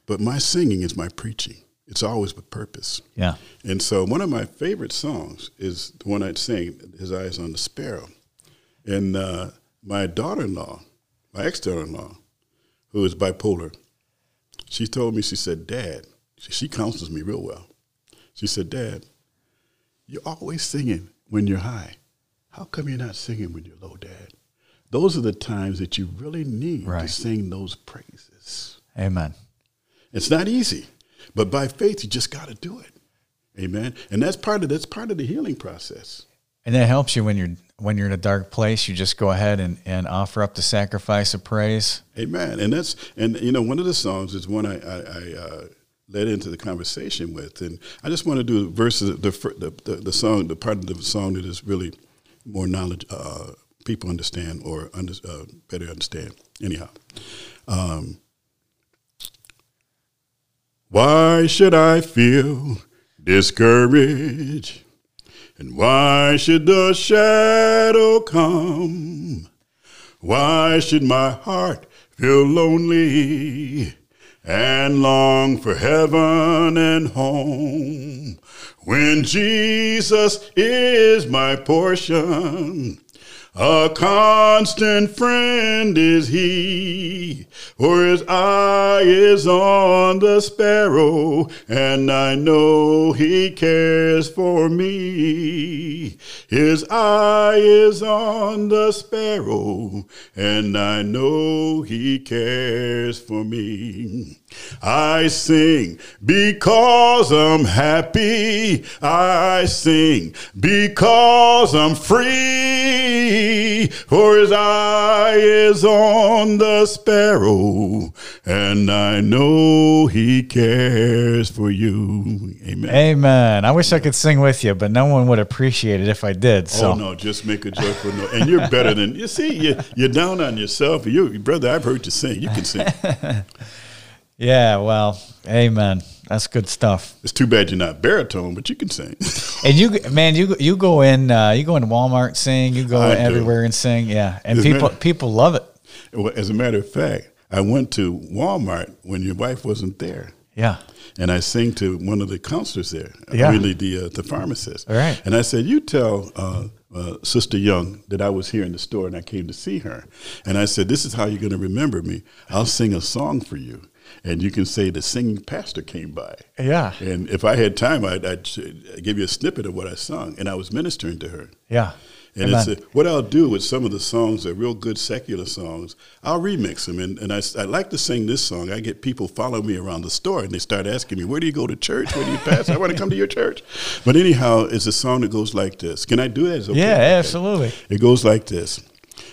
but my singing is my preaching. It's always with purpose. Yeah. And so one of my favorite songs is the one I'd sing, His Eyes on the Sparrow. And uh, my daughter-in-law, my ex-daughter-in-law, who is bipolar, she told me, she said, Dad, she, she counsels me real well. She said, Dad, you're always singing when you're high. How come you're not singing when you're low, Dad? Those are the times that you really need to sing those praises. Amen. It's not easy, but by faith, you just got to do it. Amen. And that's part of that's part of the healing process. And that helps you when you're when you're in a dark place. You just go ahead and, and offer up the sacrifice of praise. Amen. And that's and you know one of the songs is one I, I, I uh, led into the conversation with, and I just want to do verses the the, the the song the part of the song that is really more knowledge uh, people understand or under, uh, better understand. Anyhow, um, why should I feel discouraged? And why should the shadow come? Why should my heart feel lonely and long for heaven and home when Jesus is my portion? A constant friend is he, for his eye is on the sparrow, and I know he cares for me. His eye is on the sparrow, and I know he cares for me. I sing because I'm happy. I sing because I'm free. For his eye is on the sparrow, and I know he cares for you. Amen. Amen. I wish I could sing with you, but no one would appreciate it if I did. Oh, so Oh no, just make a joyful noise. And you're better than you see, you you're down on yourself. You brother, I've heard you sing. You can sing. yeah, well, amen. That's good stuff. It's too bad you're not baritone, but you can sing. And you, man, you you go in, uh, you go in Walmart, sing. You go everywhere and sing. Yeah, and Isn't people it? people love it. Well, As a matter of fact, I went to Walmart when your wife wasn't there. Yeah, And I sang to one of the counselors there, Yeah. really the uh, the pharmacist. All right. And I said, "You tell uh, uh, Sister Young that I was here in the store and I came to see her." And I said, "This is how you're going to remember me. I'll sing a song for you, and you can say the singing pastor came by." yeah, And if I had time, I'd, I'd give you a snippet of what I sung, and I was ministering to her. yeah. And Amen. it's a, what I'll do with some of the songs, that are real good secular songs, I'll remix them. And, and I, I like to sing this song. I get people follow me around the store and they start asking me, Where do you go to church? Where do you pass? I want to come to your church. But anyhow, it's a song that goes like this. Can I do that? Okay? yeah, absolutely. It goes like this.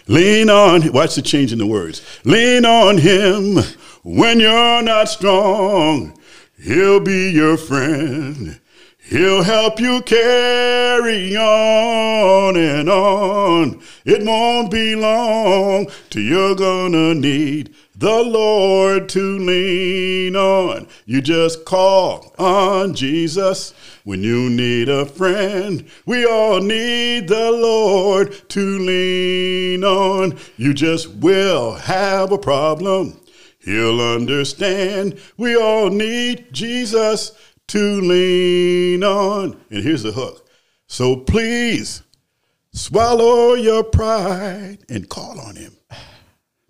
Lean on, watch the change in the words. Lean on him when you're not strong. He'll be your friend. He'll help you carry on and on. It won't be long till you're gonna need the Lord to lean on. You just call on Jesus when you need a friend. We all need the Lord to lean on. You just will have a problem. He'll understand. We all need Jesus to lean on. And here's the hook. So please swallow your pride and call on him.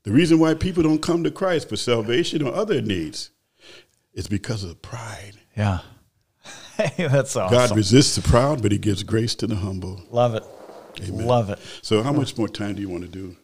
The reason why people don't come to Christ for salvation or other needs is because of pride. Yeah, hey, that's awesome. God resists the proud, but he gives grace to the humble. Love it. Amen. Love it. So how hmm. much more time do you want to do?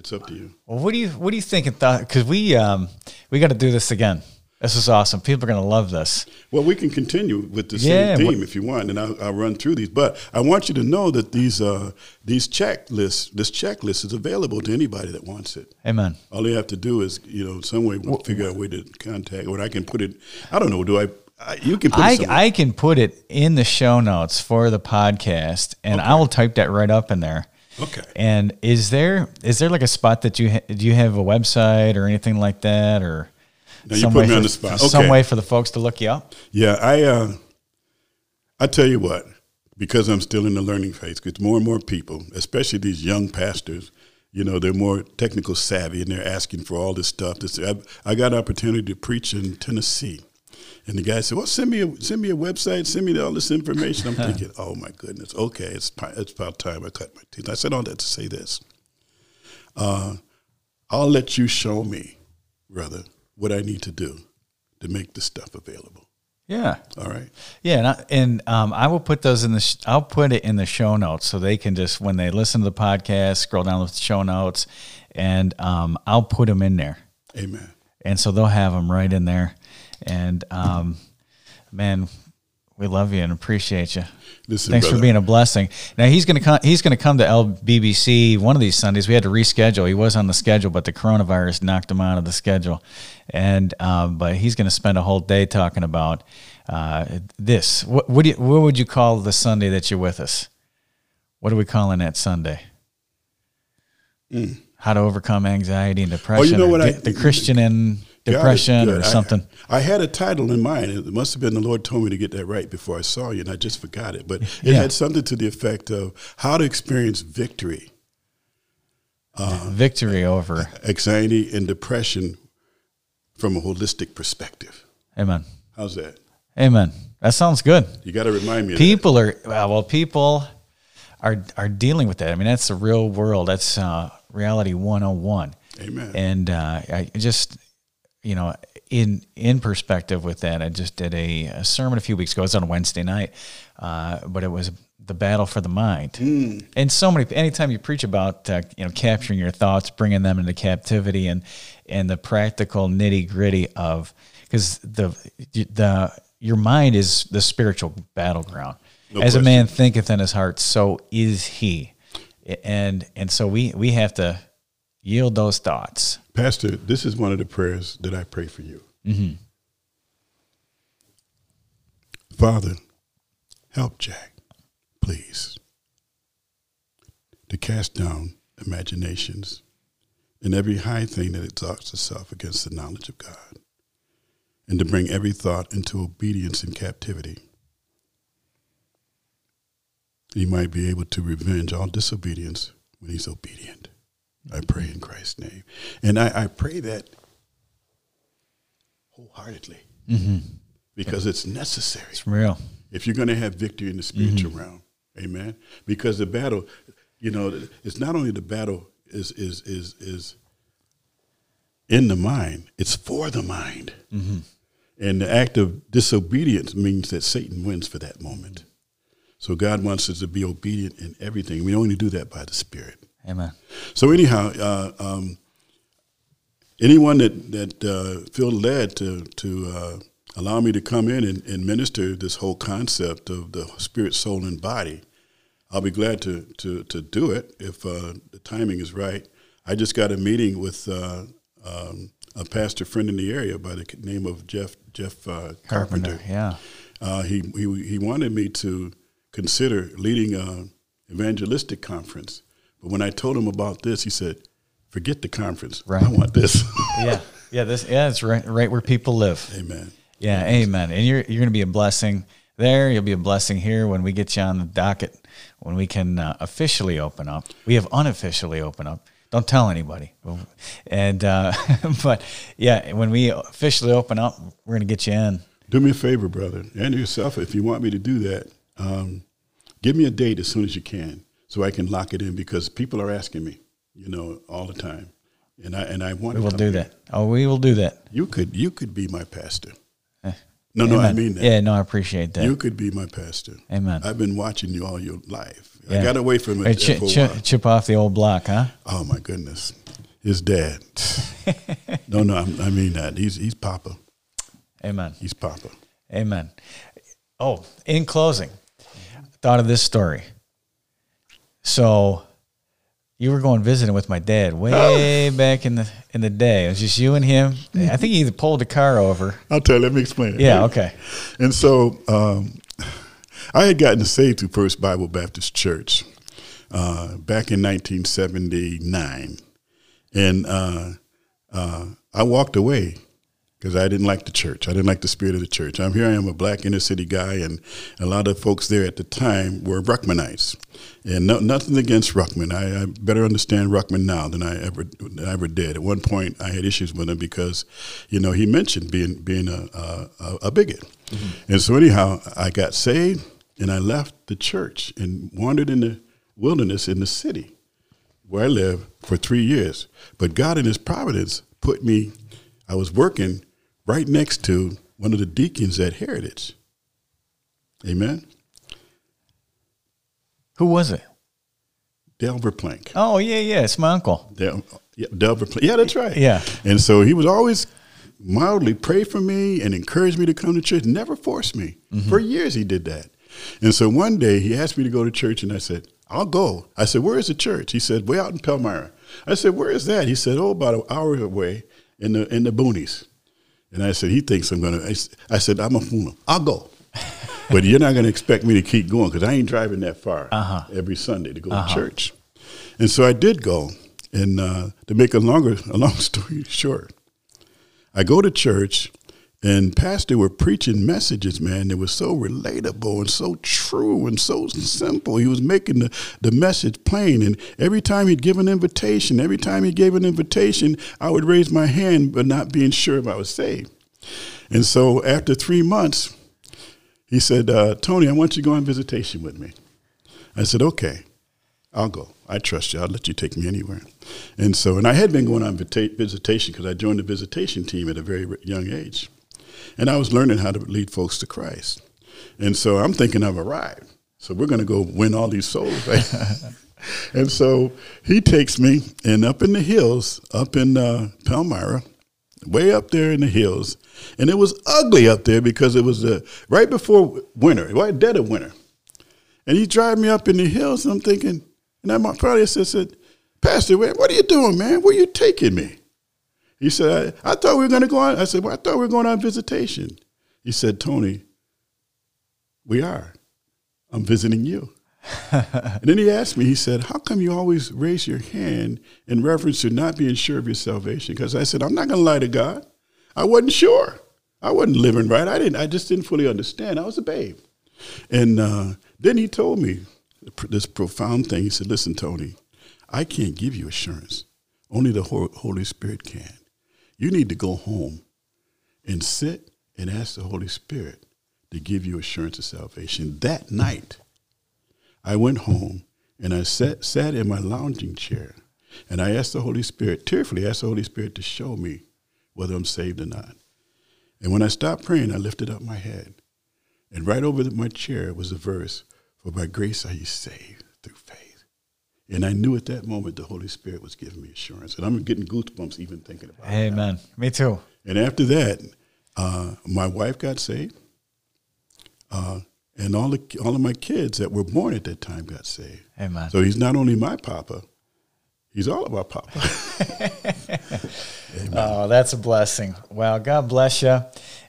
It's up to you. Well, what do you what do you think? Because we um we got to do this again. This is awesome. People are gonna love this. Well, we can continue with the same theme if you want, and I'll, I'll run through these. But I want you to know that these uh, these checklists, this checklist is available to anybody that wants it. Amen. All you have to do is, you know, some way we'll figure out a way to contact, or I can put it. I don't know. Do I? I you can put it I. I can put it in the show notes for the podcast, and I will type that right up in there. Okay. And is there is there like a spot that you ha- do you have a website or anything like that or Now you some put way me on for- the spot. some way for the folks to look you up? Yeah, I uh, I tell you what, because I'm still in the learning phase, because more and more people, especially these young pastors, you know, they're more technical savvy and they're asking for all this stuff. This, I, I got an opportunity to preach in Tennessee, And the guy said, "Well, send me a send me a website, send me all this information." I'm thinking, "Oh my goodness, okay, it's it's about time I cut my teeth." I said all that to say this: uh, I'll let you show me, brother, what I need to do to make this stuff available. Yeah. All right. Yeah, and I, and um, I will put those in the. Sh- I'll put it in the show notes so they can just when they listen to the podcast, scroll down the show notes, and um, I'll put them in there. Amen. And so they'll have them right in there. And um, man, we love you and appreciate you. Listen, Thanks brother, for being a blessing. Now he's gonna come. He's gonna come to LBBC one of these Sundays. We had to reschedule. He was on the schedule, but the coronavirus knocked him out of the schedule. And um, but he's gonna spend a whole day talking about uh, this. What what, do you, what would you call the Sunday that you're with us? What are we calling that Sunday? How to overcome anxiety and depression. Mm. Oh, know or what I- the Christian and depression or something. I, had a title in mind. It must have been the Lord told me to get that right before I saw you, and I just forgot it. But it Yeah. had something to the effect of how to experience victory, Victory over. anxiety, and depression from a holistic perspective. Amen. How's that? Amen. That sounds good. You got to remind me. Of people are well, people are are dealing with that i mean that's the real world that's uh, reality 101 that. Amen. and uh, i just you know in in perspective with that i just did a, a sermon a few weeks ago. It was on wednesday night uh, but it was the battle for the mind. And so many anytime you preach about uh, you know capturing your thoughts bringing them into captivity and and the practical nitty gritty of because the the your mind is the spiritual battleground. No as a man thinketh in his heart so is he. And and so we we have to yield those thoughts Pastor, this is one of the prayers that I pray for you. Mm-hmm. Father, help Jack, please, to cast down imaginations and every high thing that exalts itself against the knowledge of God, and to bring every thought into obedience in captivity. He might be able to revenge all disobedience when he's obedient. I pray in Christ's name. And I, I pray that wholeheartedly mm-hmm. because it's necessary it's real if you're going to have victory in the spiritual mm-hmm. realm. Amen. Because the battle, you know, it's not only the battle is is is is in the mind; it's for the mind. Mm-hmm. And the act of disobedience means that Satan wins for that moment. So God wants us to be obedient in everything. We only do that by the Spirit. Amen So anyhow, uh, um, anyone that that uh, feel led to to uh, allow me to come in and, and minister this whole concept of the spirit, soul, and body, I'll be glad to to to do it if uh, the timing is right. I just got a meeting with uh, um, a pastor friend in the area by the name of Jeff Jeff uh, Carpenter. yeah Uh, he, he he wanted me to consider leading a evangelistic conference, but when I told him about this, he said, "Forget the conference. Right. I want this." yeah yeah this yeah it's right right where people live Amen. Yeah, amen. And you're you're going to be a blessing there. You'll be a blessing here when we get you on the docket, when we can uh, officially open up. We have unofficially open up. Don't tell anybody. And uh, but yeah, when we officially open up, we're going to get you in. Do me a favor, brother, and yourself, if you want me to do that. Um, give me a date as soon as you can, so I can lock it in because people are asking me, you know, all the time, and I and I want. We to will do that. Oh, we will do that. You could you could be my pastor. Eh. No, no, I Amen. mean that. Yeah, no, I appreciate that. You could be my pastor. Amen. I've been watching you all your life. Yeah. I got away from it a while. chip off the old block, huh? Oh my goodness, his dad. no, no, I'm- I mean that. He's he's Papa. Amen. He's Papa. Amen. Oh, in closing, thought of this story. So, you were going visiting with my dad way back in the in the day. It was just you and him. I think he either pulled the car over. I'll tell you. Let me explain it. Yeah. Okay. And so um, I had gotten saved through First Bible Baptist Church uh, back in 1979, and uh, uh, I walked away because I didn't like the church. I didn't like the spirit of the church. I'm here. I am a black inner city guy, and a lot of folks there at the time were Ruckmanites. And no, nothing against Ruckman. I, I, better understand Ruckman now than I ever than I ever did. At one point, I had issues with him because, you know, he mentioned being being a a, a bigot. Mm-hmm. And so anyhow, I got saved, and I left the church and wandered in the wilderness in the city where I live for three years. But God, in His providence, put me. I was working right next to one of the deacons at Heritage. Amen. Who was it? Delver Plank. Oh yeah, yeah, it's my uncle. Del, yeah, Delver Plank. Yeah, that's right. Yeah. And so he was always mildly pray for me and encourage me to come to church. Never forced me. Mm-hmm. For years he did that. And so one day he asked me to go to church, and I said, "I'll go." I said, "Where is the church?" He said, "Way out in Palmyra." I said, "Where is that?" He said, "Oh, about an hour away in the in the boonies." And I said, he thinks I'm going to. I said, I'm a fool. I'll go. but you're not going to expect me to keep going because I ain't driving that far uh-huh. every Sunday to go uh-huh. to church. And so I did go. And uh, to make a longer, a long story short, I go to church and pastor were preaching messages, man, that was so relatable and so true and so simple. He was making the, the message plain. And every time he'd give an invitation, every time he gave an invitation, I would raise my hand, but not being sure if I was saved. And so after three months, he said, uh, Tony, I want you to go on visitation with me. I said, okay, I'll go. I trust you. I'll let you take me anywhere. And so, and I had been going on visitation because I joined the visitation team at a very young age. And I was learning how to lead folks to Christ. And so I'm thinking I've arrived. So we're going to go win all these souls. Right? and so he takes me, and up in the hills, up in uh, Palmyra, way up there in the hills, and it was ugly up there because it was uh, right before winter, right dead of winter. And he driving me up in the hills, and I'm thinking, and I'm probably said, said, Pastor, what are you doing, man? Where are you taking me? He said, I, I thought we were going to go on. I said, well, I thought we were going on visitation. He said, Tony, we are. I'm visiting you. and then he asked me, he said, How come you always raise your hand in reference to not being sure of your salvation? Because I said, I'm not going to lie to God. I wasn't sure. I wasn't living right. I didn't. I just didn't fully understand. I was a babe. And uh, then he told me this profound thing. He said, Listen, Tony, I can't give you assurance. Only the Holy Spirit can. You need to go home and sit and ask the Holy Spirit to give you assurance of salvation. That night, I went home and I sat, sat in my lounging chair and I asked the Holy Spirit, tearfully asked the Holy Spirit to show me whether I'm saved or not. And when I stopped praying, I lifted up my head. And right over my chair was a verse, For by grace are you saved through faith. And I knew at that moment the Holy Spirit was giving me assurance. And I'm getting goosebumps even thinking about Amen. it. Amen. Me too. And after that, uh, my wife got saved. Uh, and all, the, all of my kids that were born at that time got saved. Amen. So he's not only my papa, he's all of our papa. oh, that's a blessing. Well, God bless you.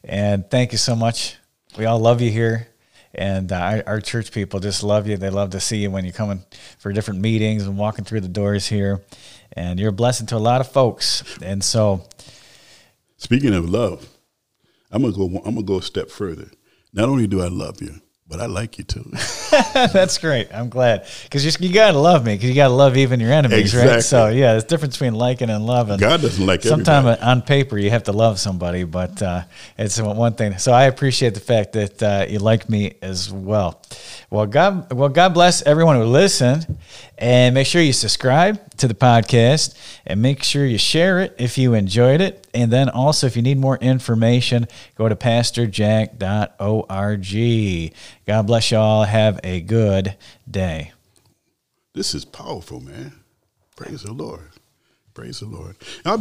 And thank you so much. We all love you here and uh, our, our, church people just love you. They love to see you when you're coming for different meetings and walking through the doors here. And you're a blessing to a lot of folks. And so, speaking of love, I'm gonna go. I'm gonna go a step further. Not only do I love you, but I like you too. That's great. I'm glad because you, you got to love me because you got to love even your enemies, exactly. right? So yeah, there's a difference between liking and loving. God doesn't like. Sometimes on paper you have to love somebody, but uh, it's one thing. So I appreciate the fact that uh, you like me as well. Well, God, well, God bless everyone who listened, and make sure you subscribe to the podcast, and make sure you share it if you enjoyed it. And then also, if you need more information, go to pastorjack.org. God bless y'all. Have a good day. This is powerful, man. Praise the Lord. Praise the Lord. I'll be